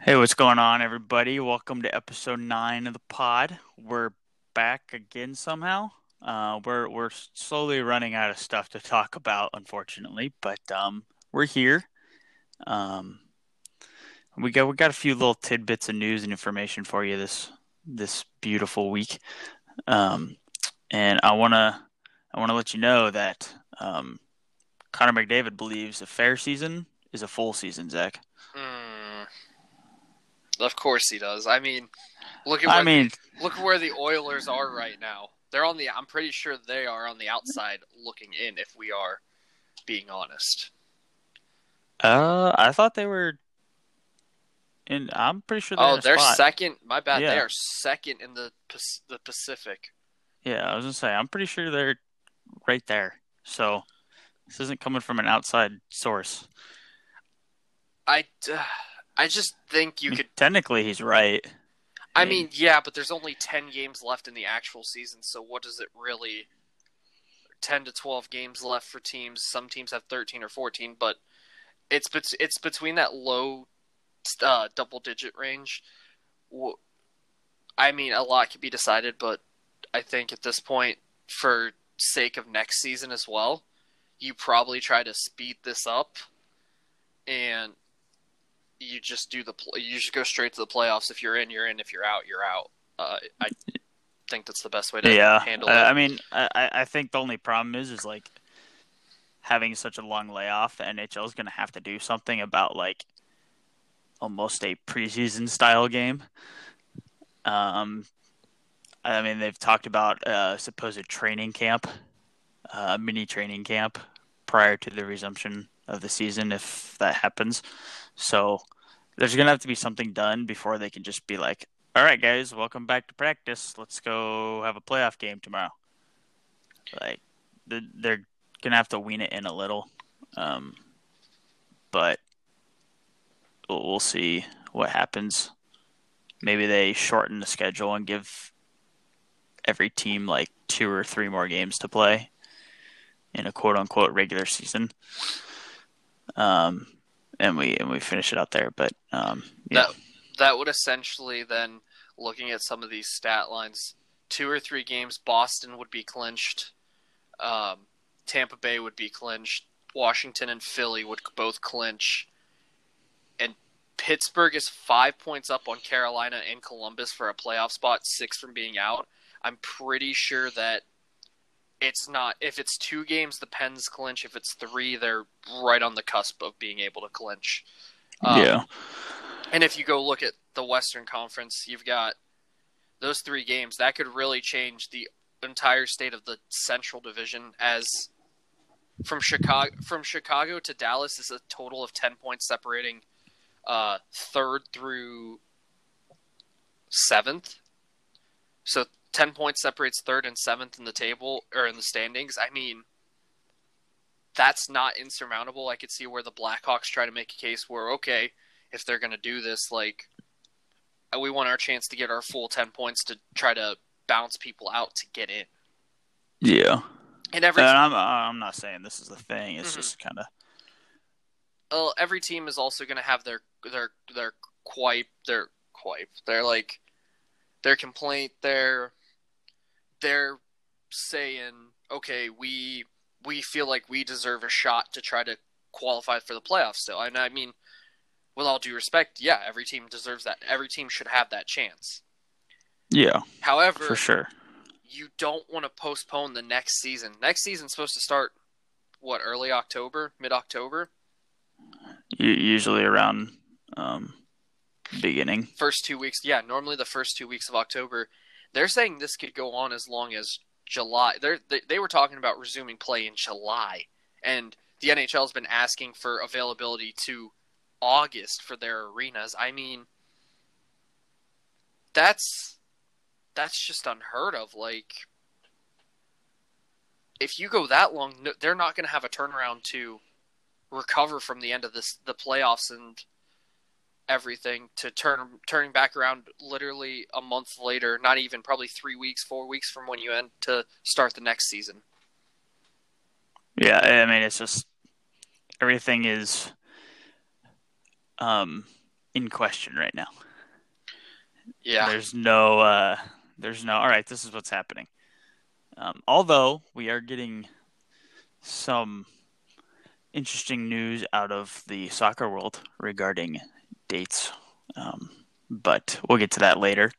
Hey, what's going on, everybody? Welcome to episode nine of the pod. We're back again somehow. Uh, we're we're slowly running out of stuff to talk about, unfortunately, but um, we're here. Um, we got we got a few little tidbits of news and information for you this this beautiful week, um, and I wanna I wanna let you know that um, Connor McDavid believes a fair season is a full season. Zach. Mm, of course he does. I mean, look at where I mean, the, look at where the Oilers are right now. They're on the. I'm pretty sure they are on the outside looking in. If we are being honest. uh, I thought they were. And I'm pretty sure they're Oh, they're spot. second. My bad. They are second in the the Pacific. Yeah, I was gonna say I'm pretty sure they're right there. So this isn't coming from an outside source. I, I just think you I mean, could. technically, he's right. I mean, yeah, but there's only ten games left in the actual season. So what does it really? Ten to twelve games left for teams. Some teams have thirteen or fourteen, but it's bet- it's between that low uh, double digit range. I mean, a lot could be decided, but I think at this point, for sake of next season as well, you probably try to speed this up, and you just do the pl- you just go straight to the playoffs. If you're in, you're in. If you're out, you're out. Uh, I think that's the best way to yeah, handle it. I mean, I, I think the only problem is is like having such a long layoff. The NHL is gonna have to do something about like almost a preseason style game. Um, I mean, they've talked about a supposed training camp, uh, mini training camp prior to the resumption of the season, if that happens. So there's gonna have to be something done before they can just be like, "All right, guys, welcome back to practice. Let's go have a playoff game tomorrow." Like they're, they're gonna have to wean it in a little, um, but we'll, we'll see what happens. Maybe they shorten the schedule and give every team like two or three more games to play in a quote unquote regular season. Um, and we and we finish it out there. But um, yeah, That that would essentially then, looking at some of these stat lines, two or three games, Boston would be clinched, um, Tampa Bay would be clinched, Washington and Philly would both clinch, and Pittsburgh is five points up on Carolina and Columbus for a playoff spot, six from being out. I'm pretty sure that it's not if it's two games the Pens clinch. If it's three, they're right on the cusp of being able to clinch. Um, yeah, and if you go look at the Western Conference, you've got those three games that could really change the entire state of the Central Division. As from Chicago, from Chicago to Dallas is a total of ten points separating uh, third through seventh. So ten points separates third and seventh in the table or in the standings. I mean, that's not insurmountable. I could see where the Blackhawks try to make a case where okay, if they're going to do this, like uh, we want our chance to get our full ten points to try to bounce people out to get in. yeah. And every And I'm I'm not saying this is the thing. It's Mhm. just kind of uh, every team is also going to have their their their quipe their quipe their like their complaint their they're saying okay we we feel like we deserve a shot to try to qualify for the playoffs still and i mean with all due respect yeah every team deserves that every team should have that chance yeah however for sure. you don't want to postpone the next season next season's supposed to start what early october mid-october usually around um, beginning. first two weeks. Yeah, normally the first two weeks of October. They're saying this could go on as long as July. They're, they they were talking about resuming play in July, and the NHL has been asking for availability to August for their arenas. I mean, that's that's just unheard of. Like, if you go that long, no- they're not going to have a turnaround to recover from the end of this the playoffs and everything to turn turning back around literally a month later, not even probably three weeks, four weeks from when you end to start the next season. Yeah, I mean it's just everything is um in question right now. Yeah. There's no uh there's no all right, this is what's happening. Um, although we are getting some interesting news out of the soccer world regarding dates. Um, but we'll get to that later.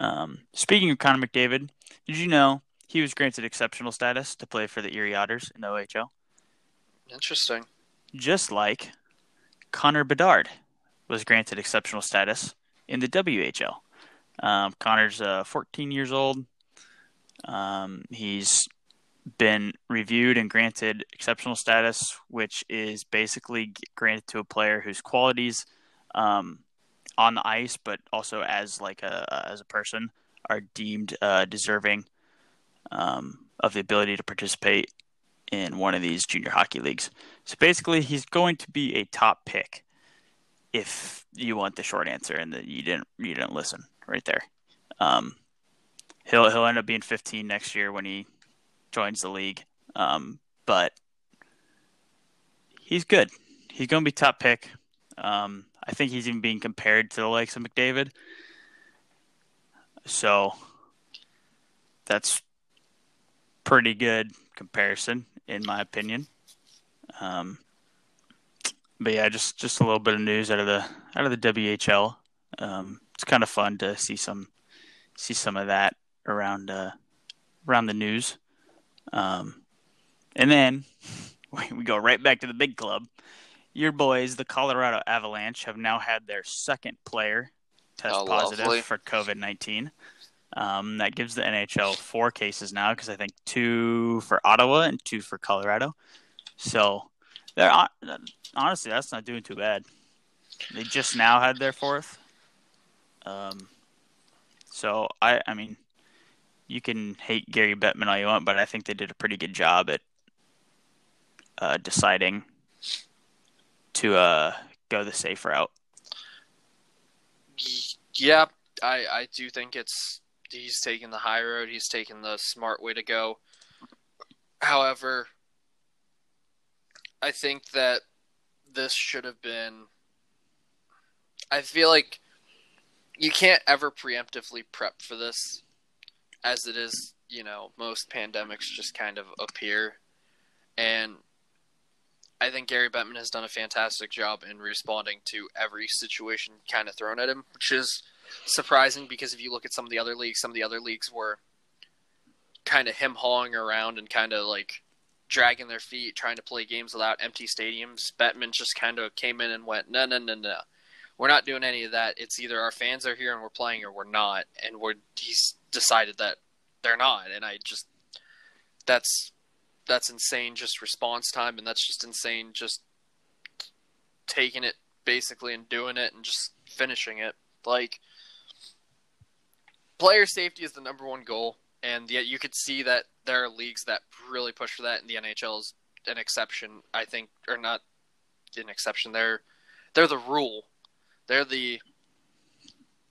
Um, speaking of Connor McDavid, did you know he was granted exceptional status to play for the Erie Otters in the OHL? Interesting. Just like Connor Bedard was granted exceptional status in the WHL. Um, Connor's uh, 14 years old. Um, he's been reviewed and granted exceptional status, which is basically granted to a player whose qualities um, on the ice, but also as like a as a person, are deemed uh, deserving um, of the ability to participate in one of these junior hockey leagues. So basically, he's going to be a top pick if you want the short answer and that you didn't you didn't listen right there. Um, he'll he'll end up being 15 next year when he joins the league. Um, but he's good. He's going to be top pick. Um, I think he's even being compared to the likes of McDavid. So that's pretty good comparison, in my opinion. Um, but yeah, just just a little bit of news out of the out of the WHL. Um, it's kind of fun to see some see some of that around uh, around the news. Um, and then we go right back to the big club. Your boys, the Colorado Avalanche, have now had their second player test Oh, positive lovely. for COVID 19. Um, that gives the NHL four cases now because I think two for Ottawa and two for Colorado. So, they're honestly, that's not doing too bad. They just now had their fourth. Um, so I, I mean, you can hate Gary Bettman all you want, but I think they did a pretty good job at uh, deciding to uh, go the safe route. Yeah, I I do think it's he's taking the high road. He's taking the smart way to go. However, I think that this should have been. I feel like you can't ever preemptively prep for this, as it is. You know, most pandemics just kind of appear, and I think Gary Bettman has done a fantastic job in responding to every situation kind of thrown at him, which is surprising because if you look at some of the other leagues, some of the other leagues were kind of him hawing around and kind of like dragging their feet, trying to play games without empty stadiums. Bettman just kind of came in and went, no, no, no, no. We're not doing any of that. It's either our fans are here and we're playing or we're not. And we're he's decided that they're not. And I just that's that's insane just response time and that's just insane just taking it basically and doing it and just finishing it like player safety is the number one goal and yet you could see that there are leagues that really push for that and the NHL is an exception I think or not an exception they're they're the rule they're the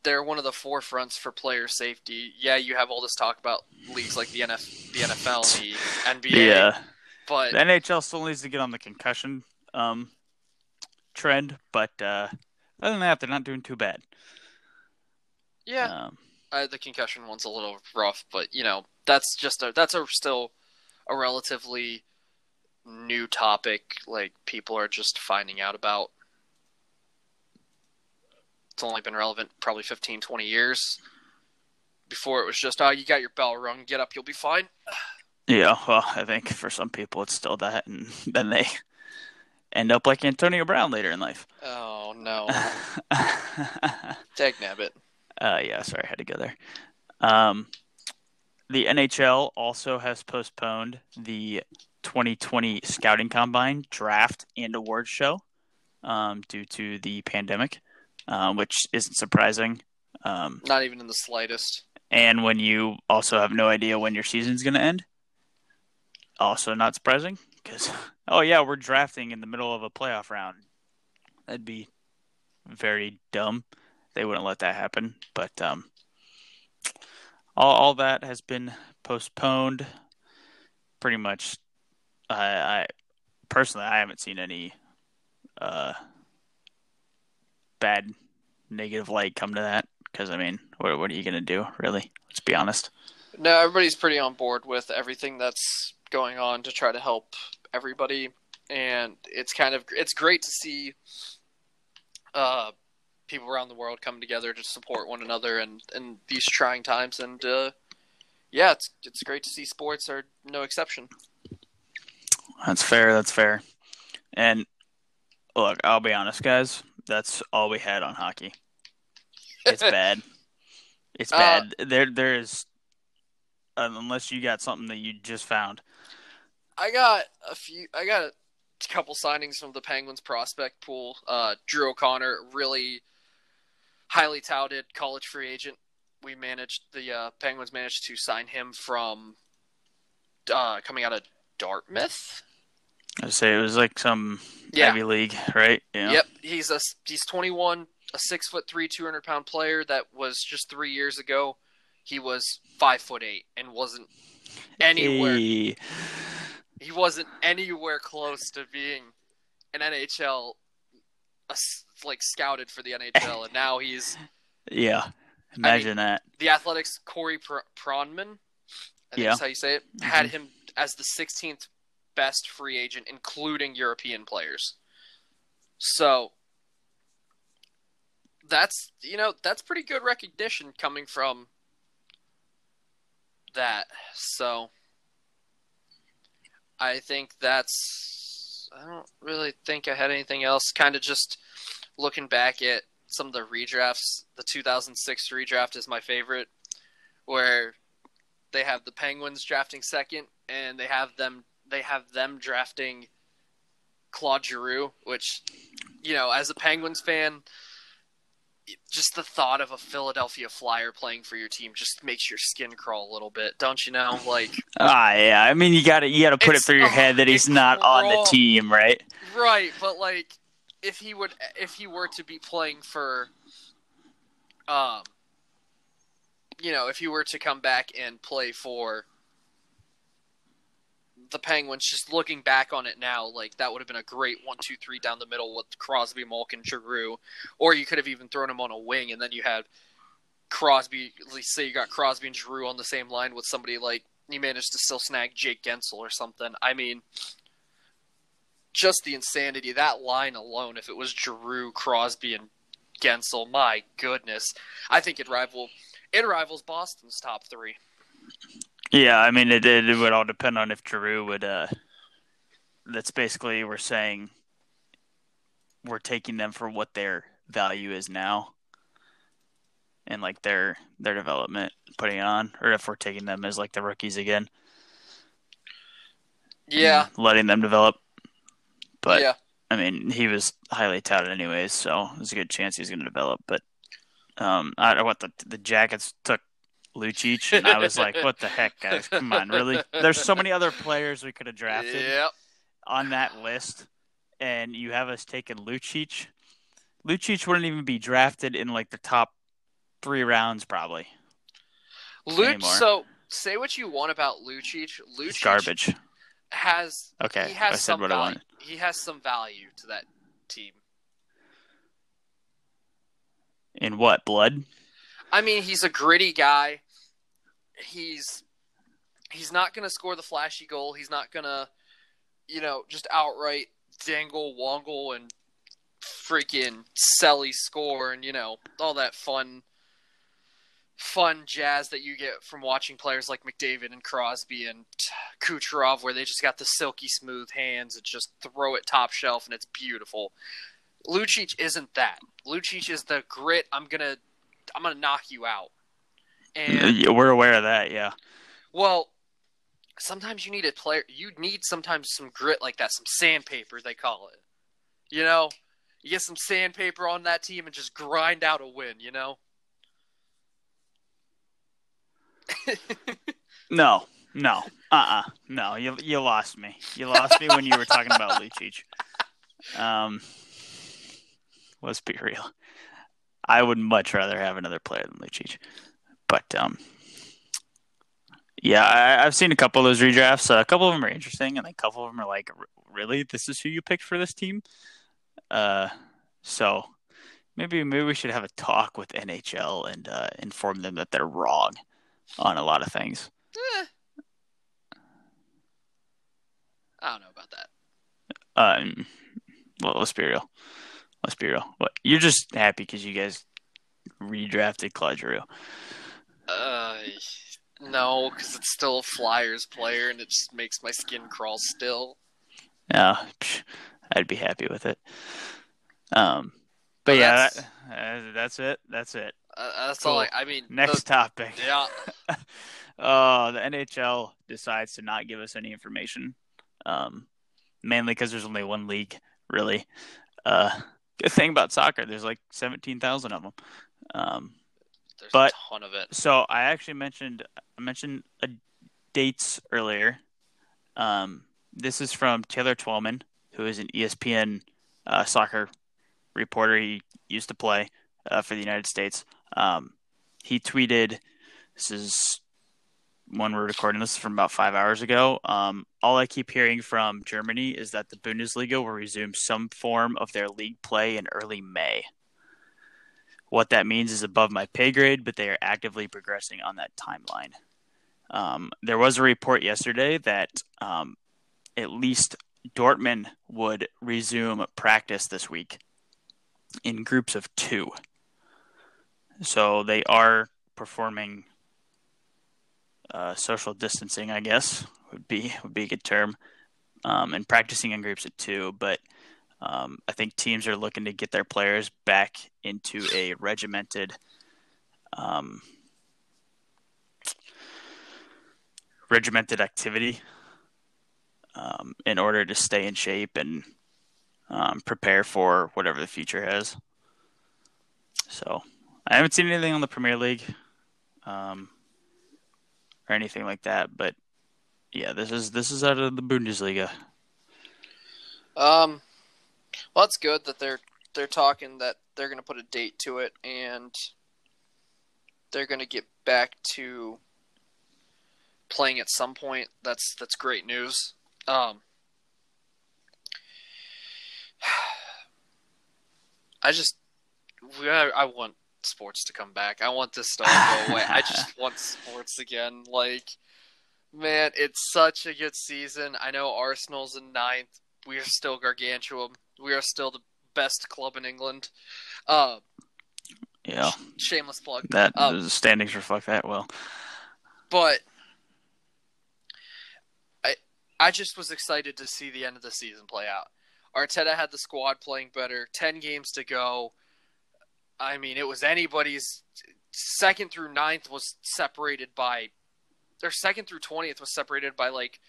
they're one of the forefronts for player safety. Yeah, you have all this talk about leagues like the NF, the NFL, and the NBA, Yeah, but the NHL still needs to get on the concussion um, trend, but uh, other than that, they're not doing too bad. yeah, Um, uh, the concussion one's a little rough, but you know that's just a that's a still a relatively new topic. Like people are just finding out about. It's only been relevant probably 15, 20 years. Before it was just, oh, you got your bell rung, get up, you'll be fine. yeah, well, I think for some people it's still that, and then they end up like Antonio Brown later in life. Oh no, uh, Dag nabbit. yeah, sorry, I had to go there. Um, the NHL also has postponed the 2020 scouting combine, draft, and awards show um, due to the pandemic, um, which isn't surprising. Um, Not even in the slightest. And when you also have no idea when your season's going to end, also not surprising because oh yeah, we're drafting in the middle of a playoff round. That'd be very dumb. They wouldn't let that happen, but um, all all that has been postponed. Pretty much, I, I personally I haven't seen any uh, bad negative light come to that because I mean, what what are you gonna do, really? Let's be honest. No, everybody's pretty on board with everything that's going on to try to help everybody, and it's kind of it's great to see uh, people around the world come together to support one another and in these trying times. And uh, yeah, it's it's great to see sports are no exception. That's fair. That's fair. And look, I'll be honest, guys. That's all we had on hockey. It's bad. It's Uh, bad. there, there is, unless you got something that you just found. I got a few. I got a couple signings from the Penguins prospect pool. Uh, Drew O'Connor, really highly touted college free agent. We managed the uh, Penguins managed to sign him from uh, coming out of Dartmouth. I say it was like some Yeah. Ivy League, right? Yeah. Yep, he's a he's 21, a six foot three, two hundred pound player. That was just three years ago. He was five foot eight and wasn't anywhere. Hey. He wasn't anywhere close to being an NHL, a like scouted for the NHL, and now he's Yeah. Imagine that. the Athletics. Corey Pr- Pronman, I think Yeah. that's how you say it, mm-hmm. had him as the 16th best free agent, including European players. So that's you know that's pretty good recognition coming from that. So I think that's I don't really think I had anything else. Kind of just looking back at some of the redrafts. The 2006 redraft is my favorite, where they have the Penguins drafting second, and they have them they have them drafting Claude Giroux, which you know, as a Penguins fan, just the thought of a Philadelphia Flyer playing for your team just makes your skin crawl a little bit, don't you know? Like, Ah, yeah. I mean, you got to you got to put it through your head that he's not on the team, right? right, but like, if he would, if he were to be playing for, um, you know, if he were to come back and play for the Penguins, just looking back on it now, like that would have been a great one, two, three down the middle with Crosby, Malkin, and Giroux, or you could have even thrown him on a wing, and then you had Crosby. Least say you got Crosby and Giroux on the same line with somebody like you managed to still snag Jake Guentzel or something. I mean, just the insanity that line alone. If it was Giroux, Crosby, and Guentzel, my goodness, I think it rival it rivals Boston's top three. Yeah, I mean, it, it, would all depend on if Giroux would. uh That's basically we're saying we're taking them for what their value is now, and like their their development, putting it on, or if we're taking them as like the rookies again, Yeah, letting them develop. But yeah, I mean, he was highly touted anyways, so there's a good chance he's going to develop. But um, I what the the Jackets took Lucic, and I was like, what the heck, guys? Come on, really? There's so many other players we could have drafted Yep. on that list, and you have us taking Lucic. Lucic wouldn't even be drafted in like the top three rounds, probably. Luch. So say what you want about Lucic. It's Lucic garbage. has Okay, he has I said some what I value. wanted. He has some value to that team. In what blood? I mean, he's a gritty guy. He's he's not going to score the flashy goal. He's not going to, you know, just outright dangle, wongle, and freaking selly score, and you know all that fun, fun jazz that you get from watching players like McDavid and Crosby and Kucherov, where they just got the silky smooth hands and just throw it top shelf, and it's beautiful. Lucic isn't that. Lucic is the grit. I'm gonna I'm gonna knock you out. And We're aware of that. Yeah. well, sometimes you need a player. You need sometimes some grit like that, some sandpaper they call it. You know, you get some sandpaper on that team and just grind out a win. You know. No, no, uh, uh no. You you lost me. You lost me when you were talking about Lucic. Um, let's be real. I would much rather have another player than Lucic, but um, yeah, I, I've seen a couple of those redrafts. Uh, a couple of them are interesting, and a couple of them are like, really, this is who you picked for this team. Uh, so maybe maybe we should have a talk with NHL and uh, inform them that they're wrong on a lot of things. Eh. I don't know about that. Um, well, let's be real. Let's be real. What you're just happy because you guys redrafted Claude Giroux. Uh, no, because it's still a Flyers player, and it just makes my skin crawl still. Yeah, psh, I'd be happy with it. Um, but Well, yeah, that's- that, uh, that's it. That's it. Uh, that's Cool. all. I, I mean, Next the- topic. yeah, Uh, the NHL decides to not give us any information. Um, mainly because there's only one league, really. Uh, good thing about soccer, there's like seventeen thousand of them. Um, there's But- a ton of it. so I actually mentioned I mentioned uh, dates earlier. Um, this is from Taylor Twellman, who is an ESPN uh, soccer reporter. He used to play uh, for the United States. Um, he tweeted, "This is when we're recording this from about five hours ago. Um, all I keep hearing from Germany is that the Bundesliga will resume some form of their league play in early May." What that means is above my pay grade, but they are actively progressing on that timeline. Um, there was a report yesterday that um, at least Dortmund would resume practice this week in groups of two. So they are performing uh, social distancing, I guess would be would be a good term, um, and practicing in groups of two. But um, I think teams are looking to get their players back into a regimented, um, regimented activity um, in order to stay in shape and um, prepare for whatever the future has. So I haven't seen anything on the Premier League um, or anything like that, but yeah, this is this is out of the Bundesliga. Um, well, it's good that they're they're talking that they're going to put a date to it, and they're going to get back to playing at some point. That's that's great news. Um, I just I, I want sports to come back. I want this to all go away. I just want sports again. Like, man, it's such a good season. I know Arsenal's in ninth. We are still gargantuan. We are still the best club in England. Uh, Yeah, shameless plug. that Um, the standings reflect that well. but I I just was excited to see the end of the season play out. Arteta had the squad playing better. Ten games to go. I mean, it was anybody's. Second through ninth was separated by, their second through twentieth was separated by like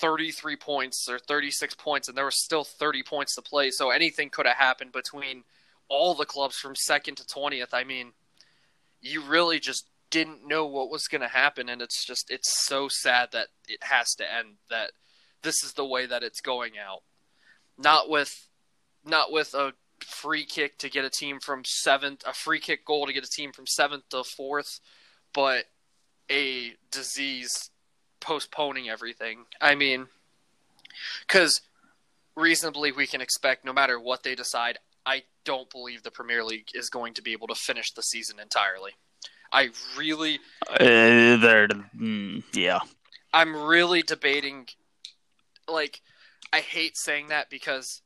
thirty three points or thirty six points, and there was still thirty points to play. So anything could have happened between all the clubs from second to twentieth. I mean, you really just didn't know what was going to happen and it's just it's so sad that it has to end that this is the way that it's going out not with not with a free kick to get a team from 7th a free kick goal to get a team from 7th to 4th but a disease postponing everything i mean cuz reasonably we can expect no matter what they decide i don't believe the premier league is going to be able to finish the season entirely I really, Uh, they're mm, yeah. I'm really debating. Like, I hate saying that because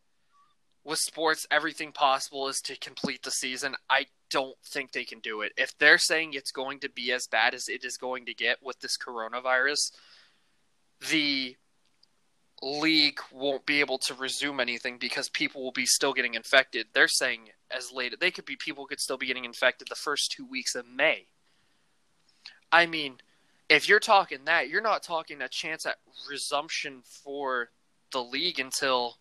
with sports, everything possible is to complete the season. I don't think they can do it. If they're saying it's going to be as bad as it is going to get with this coronavirus, the league won't be able to resume anything because people will be still getting infected. They're saying as late they could be people could still be getting infected the first 2 weeks of May. I mean, if you're talking that, you're not talking a chance at resumption for the league until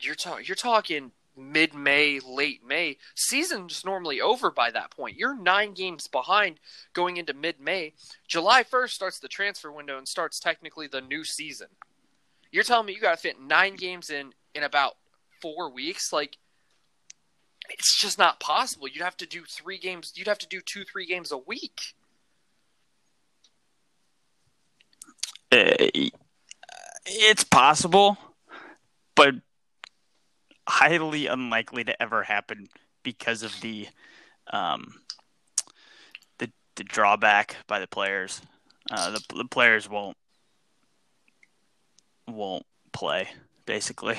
you're talking you're talking mid May, late May. Season's normally over by that point. You're nine games behind going into mid May. July 1st starts the transfer window and starts technically the new season. You're telling me you got to fit nine games in in about four weeks? Like, it's just not possible. You'd have to do three games. You'd have to do two, three games a week. Uh, it's possible, but highly unlikely to ever happen because of the um, the the drawback by the players. Uh, the the players won't won't play. Basically,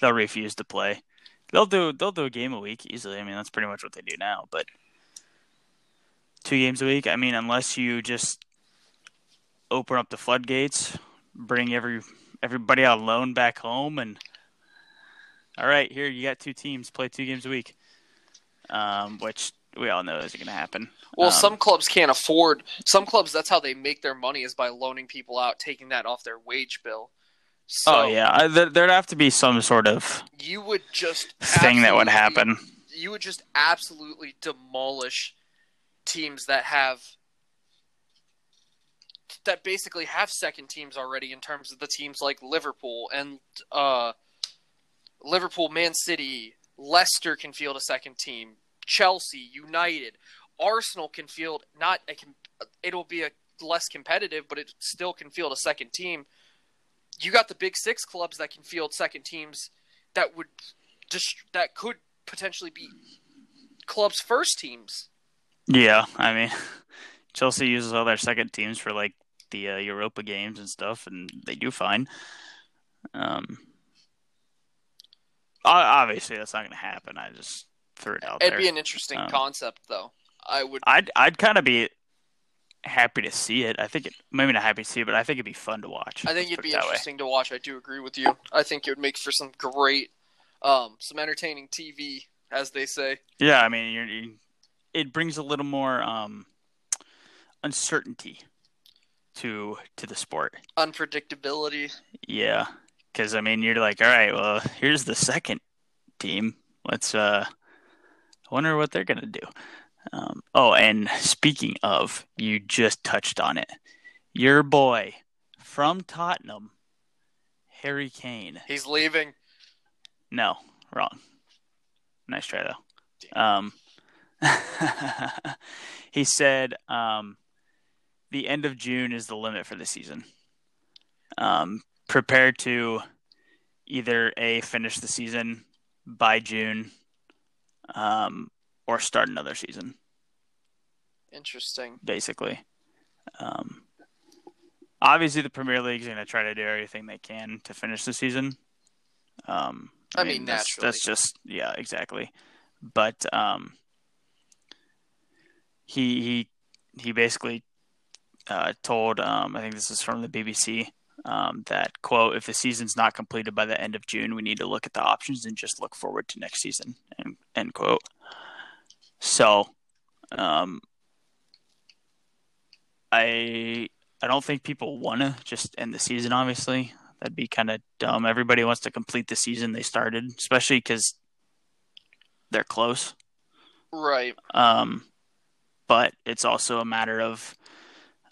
they'll refuse to play. They'll do they'll do a game a week easily. I mean, that's pretty much what they do now. But two games a week. I mean, unless you just open up the floodgates, bring every everybody on loan back home, and all right, here you got two teams play two games a week, um, which we all know isn't going to happen. Well, Um, some clubs can't afford. Some clubs, that's how they make their money is by loaning people out, taking that off their wage bill. So oh yeah, there, there'd have to be some sort of you would just thing that would happen. You would just absolutely demolish teams that have that basically have second teams already in terms of the teams like Liverpool and uh, Liverpool, Man City, Leicester can field a second team, Chelsea, United, Arsenal can field not a it'll be a less competitive, but it still can field a second team. You got the big six clubs that can field second teams that would just that could potentially be clubs' first teams. Yeah, I mean, Chelsea uses all their second teams for like the uh, Europa games and stuff, and they do fine. Um, obviously that's not going to happen. I just threw it out there. It'd be an interesting Um, concept, though. I would. I'd I'd kind of be happy to see it. I think it maybe not happy to see it, but I think it'd be fun to watch. I think it'd be it that way. interesting to watch. I do agree with you. I think it would make for some great, um, some entertaining TV, as they say. Yeah, I mean, you're, you, it brings a little more um, uncertainty to to the sport. Unpredictability. Yeah, because I mean, you're like, all right, well, here's the second team. Let's uh, I wonder what they're gonna do. Um, oh, and speaking of, you just touched on it. Your boy from Tottenham, Harry Kane. He's leaving. No, wrong. Nice try though. Um, he said um, the end of June is the limit for the season. Um, prepare to either a finish the season by June, um, or start another season. Interesting. Basically, um, obviously the Premier League's going to try to do everything they can to finish the season. Um, I mean, that's, naturally. that's just yeah, exactly. But um, he he he basically uh, told um, I think this is from the BBC um, that quote if the season's not completed by the end of June, we need to look at the options and just look forward to next season. End, end quote. So, um, I I don't think people want to just end the season. Obviously, that'd be kind of dumb. Everybody wants to complete the season they started, especially because they're close. Right. Um, but it's also a matter of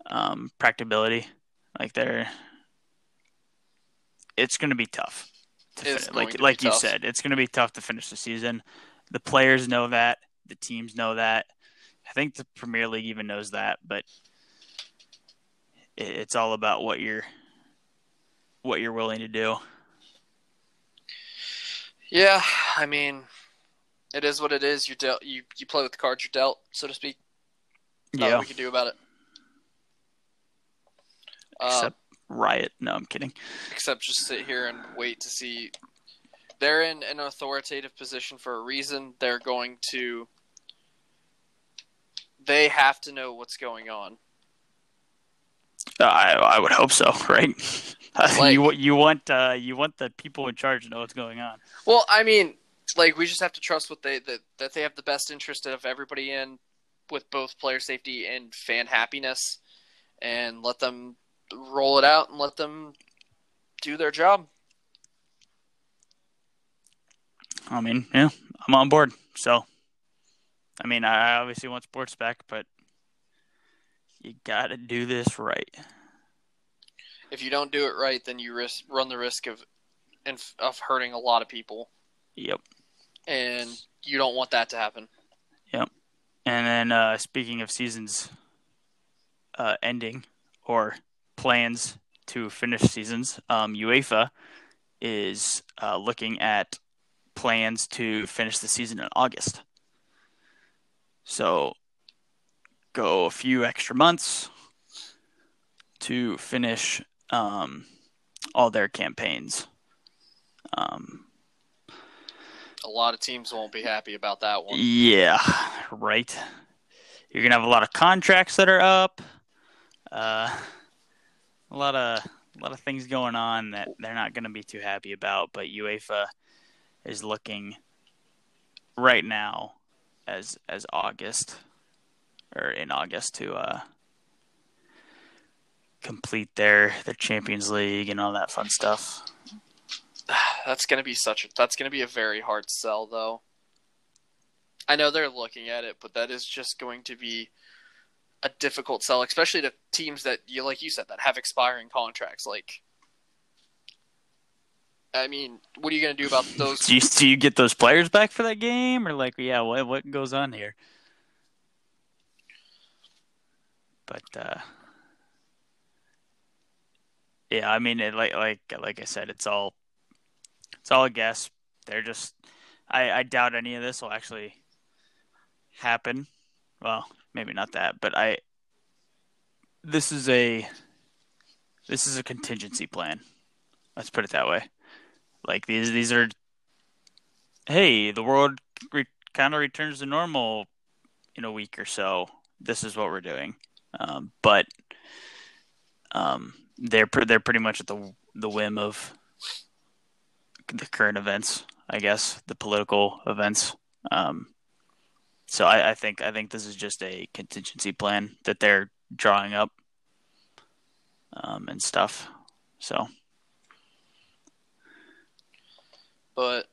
um, practicability. Like they're, it's going to be tough. To fin- like to like you tough. said, it's going to be tough to finish the season. The players know that. The teams know that. I think the Premier League even knows that. But it's all about what you're what you're willing to do. Yeah. I mean, it is what it is. You dealt. You you play with the cards you're dealt, so to speak. Nothing yeah. we can do about it. Uh, Except riot. No, I'm kidding. except just sit here and wait to see. They're in an authoritative position for a reason. They're going to. They have to know what's going on. I I would hope so, right? Like- you you want uh, you want the people in charge to know what's going on. Well, I mean, like we just have to trust what they that, that they have the best interest of everybody in, with both player safety and fan happiness, and let them roll it out and let them do their job. I mean, yeah, I'm on board. So, I mean, I obviously want sports back, but you got to do this right. If you don't do it right, then you risk run the risk of of hurting a lot of people, Yep. and you don't want that to happen. Yep. And then uh, speaking of seasons uh, ending or plans to finish seasons, um, UEFA is uh, looking at plans to finish the season in August. So go a few extra months to finish um, all their campaigns. Um, a lot of teams won't be happy about that one. Yeah, right. You're gonna have a lot of contracts that are up. Uh, a lot of a lot of things going on that they're not gonna be too happy about. But UEFA is looking right now as as August or in August to uh, complete their their Champions League and all that fun stuff. That's gonna be such a that's gonna be a very hard sell though. I know they're looking at it, but that is just going to be a difficult sell, especially to teams that you like you said that have expiring contracts. Like, I mean, what are you going to do about those? do, you, do you get those players back for that game, or like, yeah, what what goes on here? But uh, yeah, I mean, it, like like like I said, it's all it's all a guess. They're just I, I doubt any of this will actually happen. Well, maybe not that, but I this is a this is a contingency plan. Let's put it that way. Like these these are hey, the world re- kind of returns to normal in a week or so. This is what we're doing. Um, but um, they're pre- they're pretty much at the the whim of the current events, I guess, the political events. Um, so I, I, think I think this is just a contingency plan that they're drawing up um, and stuff. So, but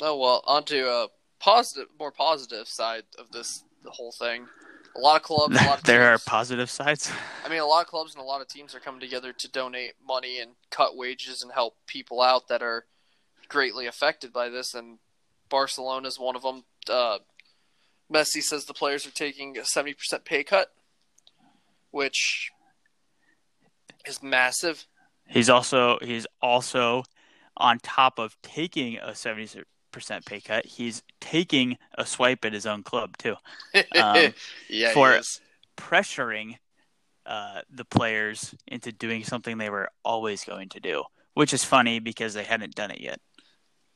oh well, onto a positive, more positive side of this the whole thing. A lot of clubs, a lot of there teams, are positive sides. I mean, a lot of clubs and a lot of teams are coming together to donate money and cut wages and help people out that are greatly affected by this. And Barcelona is one of them. Uh, Messi says the players are taking a 70% pay cut, which is massive. He's also he's also on top of taking a 70% pay cut, he's taking a swipe at his own club too. Um, yeah, for pressuring uh, the players into doing something they were always going to do, which is funny because they hadn't done it yet.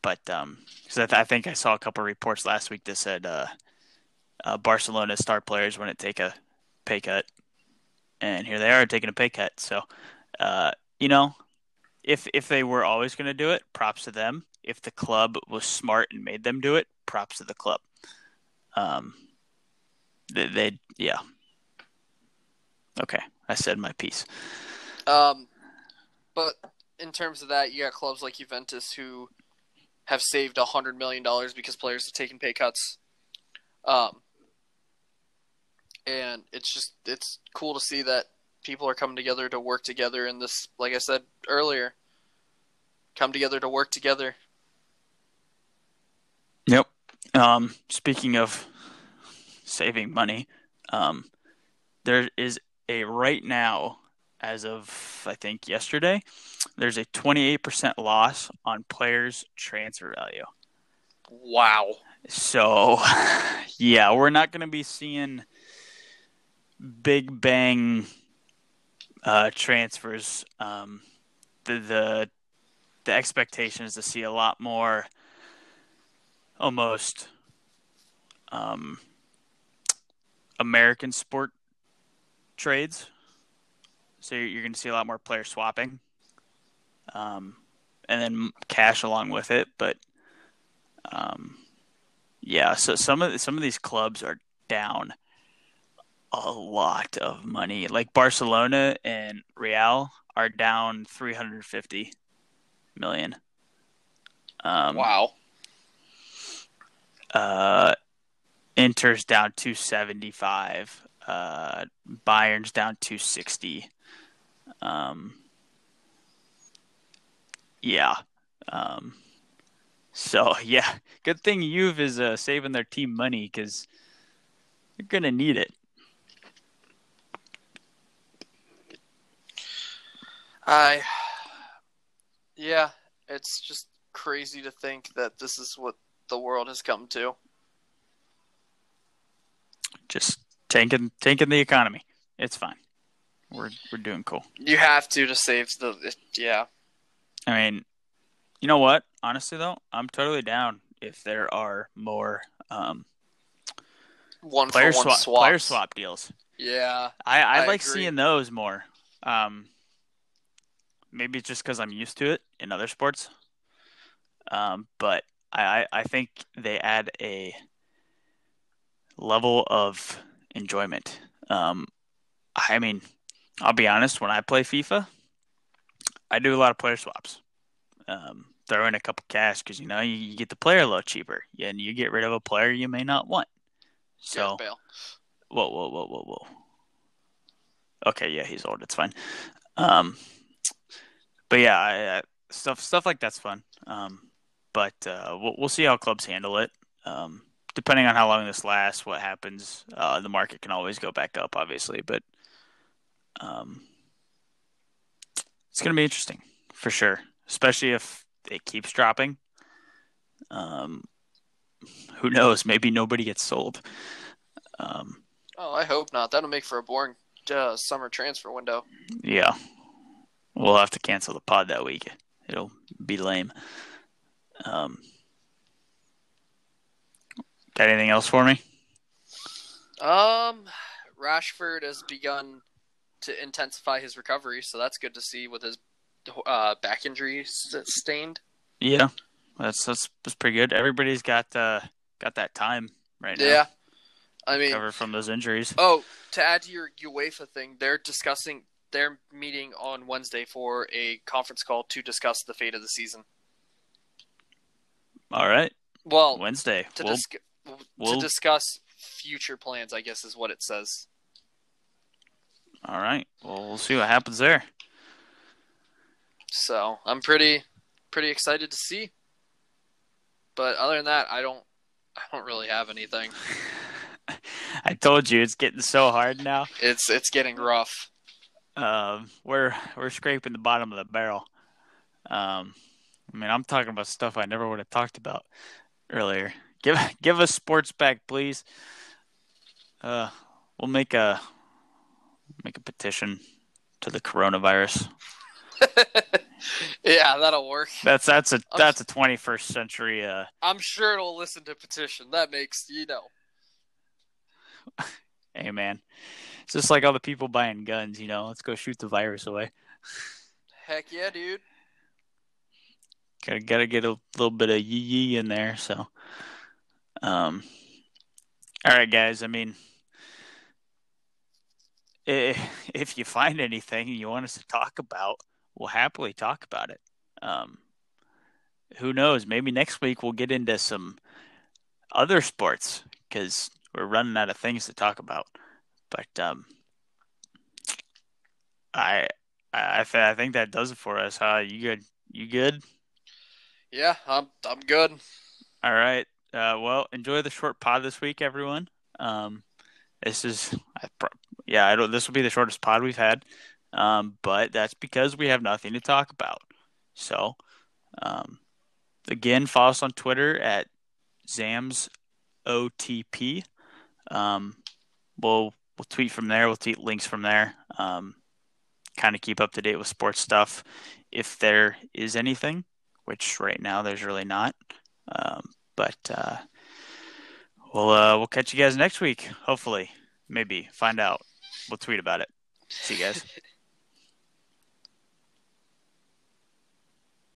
But because um, I, th- I, think I saw a couple reports last week that said uh, uh, Barcelona star players wouldn't take a pay cut, and here they are taking a pay cut. So, uh, you know, if if they were always going to do it, props to them. If the club was smart and made them do it, props to the club. Um, they, they yeah. Okay, I said my piece. Um, but in terms of that, you got clubs like Juventus who have saved hundred million dollars because players have taken pay cuts. Um, and it's just it's cool to see that people are coming together to work together in this like i said earlier come together to work together. Yep. Um, speaking of saving money um, there is a right now as of i think yesterday there's a 28% loss on players transfer value. Wow. So yeah we're not going to be seeing big bang uh, transfers, um, the the the expectation is to see a lot more, almost, um, American sport trades. So you're, you're going to see a lot more player swapping, um, and then cash along with it. But um, yeah, so some of some of these clubs are down a lot of money. Like Barcelona and Real are down 350 million. Um, wow. Uh, Inter's down 275. Uh, Bayern's down 260. Um, yeah. Um, so yeah, good thing Juve is uh, saving their team money because they're gonna need it. I, yeah, it's just crazy to think that this is what the world has come to. Just tanking tanking the economy. It's fine. We're we're doing cool. You have to to save the yeah. I mean, you know what? Honestly though, I'm totally down if there are more um, one player for one swap player swap deals. Yeah, I, I, I like agree. seeing those more. Um, maybe it's just because I'm used to it in other sports. Um, but I, I think they add a level of enjoyment. Um, I mean, I'll be honest. When I play FIFA, I do a lot of player swaps. Um, throw in a couple cash because you know you, you get the player a little cheaper, and you get rid of a player you may not want. So Whoa, whoa, whoa, whoa, whoa. Okay, yeah, he's old. It's fine. Um, but yeah, I, I, stuff stuff like that's fun. Um, but uh, we'll we'll see how clubs handle it. Um, depending on how long this lasts, what happens, uh, the market can always go back up, obviously. But um, it's gonna be interesting for sure, especially if it keeps dropping. Um, who knows? Maybe nobody gets sold. Um, Oh, I hope not. That'll make for a boring uh, summer transfer window. Yeah. We'll have to cancel the pod that week. It'll be lame. Um, got anything else for me? Um, Rashford has begun to intensify his recovery, so that's good to see with his uh, back injury sustained. Yeah, that's that's, that's pretty good. Everybody's got uh, got that time right now. Yeah, I mean, recover from those injuries. oh, to add to your UEFA thing, they're discussing. They're meeting on Wednesday for a conference call to discuss the fate of the season. All right, Well, Wednesday. to, We'll, we'll- to discuss future plans, I guess is what it says. all right. Well, we'll see what happens there. So I'm pretty pretty excited to see. But other than that, I don't I don't really have anything. I told you it's getting so hard now. It's it's getting rough. Um, we're we're scraping the bottom of the barrel. Um, I mean, I'm talking about stuff I never would have talked about earlier. Give give us sports back, please. Uh, we'll make a make a petition to the coronavirus. yeah, that'll work. That's that's a that's a 21st century. Uh, I'm sure it'll listen to petition. That makes you know. hey man, it's just like all the people buying guns. You know, let's go shoot the virus away. Heck yeah, dude. Gotta gotta get a little bit of yee yee in there. So, um, all right, guys. I mean, if you find anything you want us to talk about, we'll happily talk about it. Um, who knows? Maybe next week we'll get into some other sports because we're running out of things to talk about. But um, I I th- I think that does it for us. Huh? You good? You good? Yeah, I'm I'm good. All right. Uh, well, enjoy the short pod this week, everyone. Um, this is, I pro- yeah, I don't. This will be the shortest pod we've had, um, but that's because we have nothing to talk about. So, um, again, follow us on Twitter at Zams OTP. Um, we'll we'll tweet from there. We'll tweet links from there. Um, kind of keep up to date with sports stuff if there is anything, which right now there's really not. Um, but uh, we'll uh, we'll catch you guys next week. Hopefully, maybe find out. We'll tweet about it. See you guys.